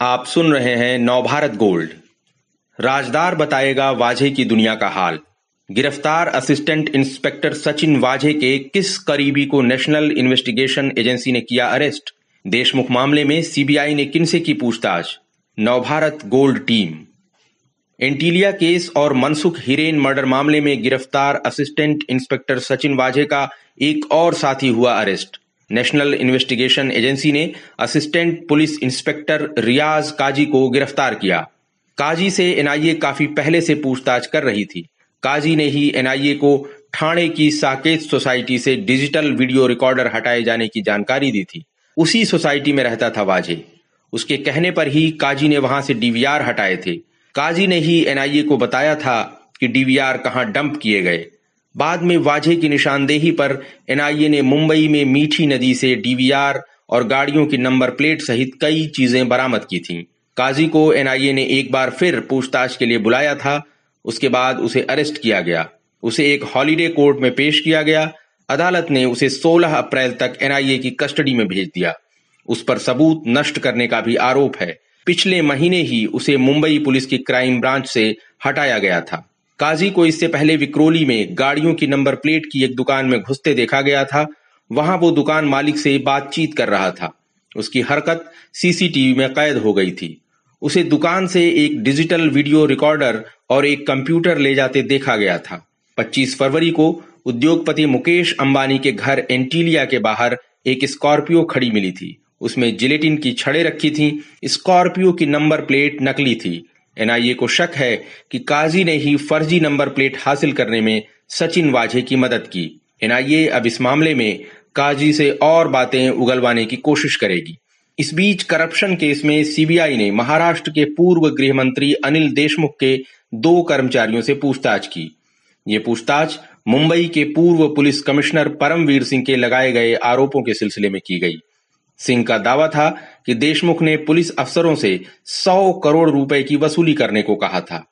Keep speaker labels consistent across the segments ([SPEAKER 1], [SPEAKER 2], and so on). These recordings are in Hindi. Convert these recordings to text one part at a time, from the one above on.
[SPEAKER 1] आप सुन रहे हैं नवभारत गोल्ड। राजदार बताएगा वाजे की दुनिया का हाल। गिरफ़्तार असिस्टेंट इंस्पेक्टर सचिन वाजे के किस करीबी को नेशनल इन्वेस्टिगेशन एजेंसी ने किया अरेस्ट? देशमुख मामले में सीबीआई ने किनसे की पूछताछ? Navbharat gold team. Antilia case और मनसुख हिरेन मर्डर मामले में गिरफ़्तार असिस्टेंट इंस्पेक्टर सचिन वाजे का एक और साथी हुआ अरेस्ट। नेशनल इन्वेस्टिगेशन एजेंसी ने assistant police inspector Riyaz Kazi को गिरफ़्तार किया। काजी से एनआईए काफ़ी पहले से पूछताछ कर रही थी। काजी ने ही एनआईए को ठाणे की साकेत सोसाइटी से डिजिटल वीडियो रिकॉर्डर हटाए जाने की जानकारी दी थी। उसी सोसाइटी में रहता था वाजे। उसके कहने पर ही काजी ने वहाँ से डीवीआर हटाए थे। काजी ने ही एनआईए को बताया था कि डीवीआर कहाँ डंप किए गए। बाद में वाजे की निशानदेही पर एनआईए ने मुंबई में मीठी नदी से डीवीआर और गाड़ियों की नंबर प्लेट सहित कई चीज़ें बरामद की थीं। काजी को एनआईए ने एक बार फिर पूछताछ के लिए बुलाया था। उसके बाद उसे अरेस्ट किया गया। उसे एक हॉलीडे कोर्ट में पेश किया गया। अदालत ने उसे 16 अप्रैल तक एनआईए की कस्टडी में भेज दिया। उस पर सबूत नष्ट करने का भी आरोप है। पिछले महीने ही उसे मुंबई पुलिस की क्राइम ब्रांच से हटाया गया था। काजी को इससे पहले विक्रोली में गाड़ियों की नंबर प्लेट की एक दुकान में घुसते देखा गया था। वहाँ वो दुकान मालिक से बातचीत कर रहा था। उसकी हरकत सीसीटीवी में कैद हो गई थी। उसे दुकान से एक डिजिटल वीडियो रिकॉर्डर और एक कंप्यूटर ले जाते देखा गया था। 25 फरवरी को उद्योगपति मुकेश अंबानी के घर एंटीलिया के बाहर एक स्कॉर्पियो खड़ी मिली थी। उसमें जिलेटिन की छड़े रखी थी। स्कॉर्पियो की नंबर प्लेट नकली थी। एनआईए को शक है कि काजी ने ही फर्जी नंबर प्लेट हासिल करने में सचिन वाझे की मदद की। एनआईए अब इस मामले में काजी से और बातें उगलवाने की कोशिश करेगी। इस बीच करप्शन केस में सीबीआई ने महाराष्ट्र के पूर्व गृह मंत्री अनिल देशमुख के दो कर्मचारियों से पूछताछ की। ये पूछताछ मुंबई के पूर्व पुलिस कमिश्नर परमवीर सिंह के लगाए गए आरोपों के सिलसिले में की गई। सिंह का दावा था कि देशमुख ने पुलिस अफसरों से 100 करोड़ रुपए की वसूली करने को कहा था।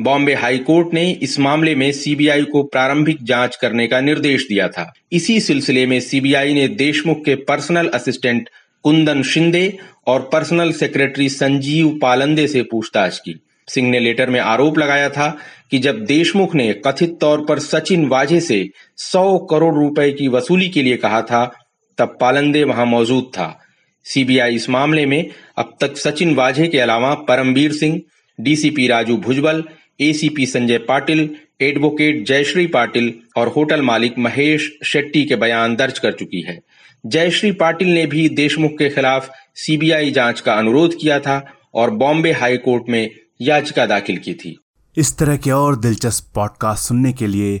[SPEAKER 1] बॉम्बे हाई कोर्ट ने इस मामले में सीबीआई को प्रारंभिक जाँच करने का निर्देश दिया था। इसी सिलसिले में सीबीआई ने देशमुख के पर्सनल असिस्टेंट कुंदन शिंदे और पर्सनल सेक्रेटरी संजीव पालंदे से पूछताछ की। सिंह ने लेटर में आरोप लगाया था कि जब देशमुख ने कथित तौर पर सचिन वाजे से 100 करोड़ रुपए की वसूली के लिए कहा था तब पालंदे वहाँ मौजूद था। सीबीआई इस मामले में अब तक सचिन वाझे के अलावा Paramvir Singh, DCP Raju Bhujbal, ACP Sanjay Patil, advocate Jayashree Patil और होटल मालिक महेश शेट्टी के बयान दर्ज कर चुकी है। जयश्री पाटिल ने भी देशमुख के खिलाफ सीबीआई जाँच का अनुरोध किया था और बॉम्बे हाई कोर्ट में याचिका दाखिल की थी।
[SPEAKER 2] इस तरह के और दिलचस्प पॉडकास्ट सुनने के लिए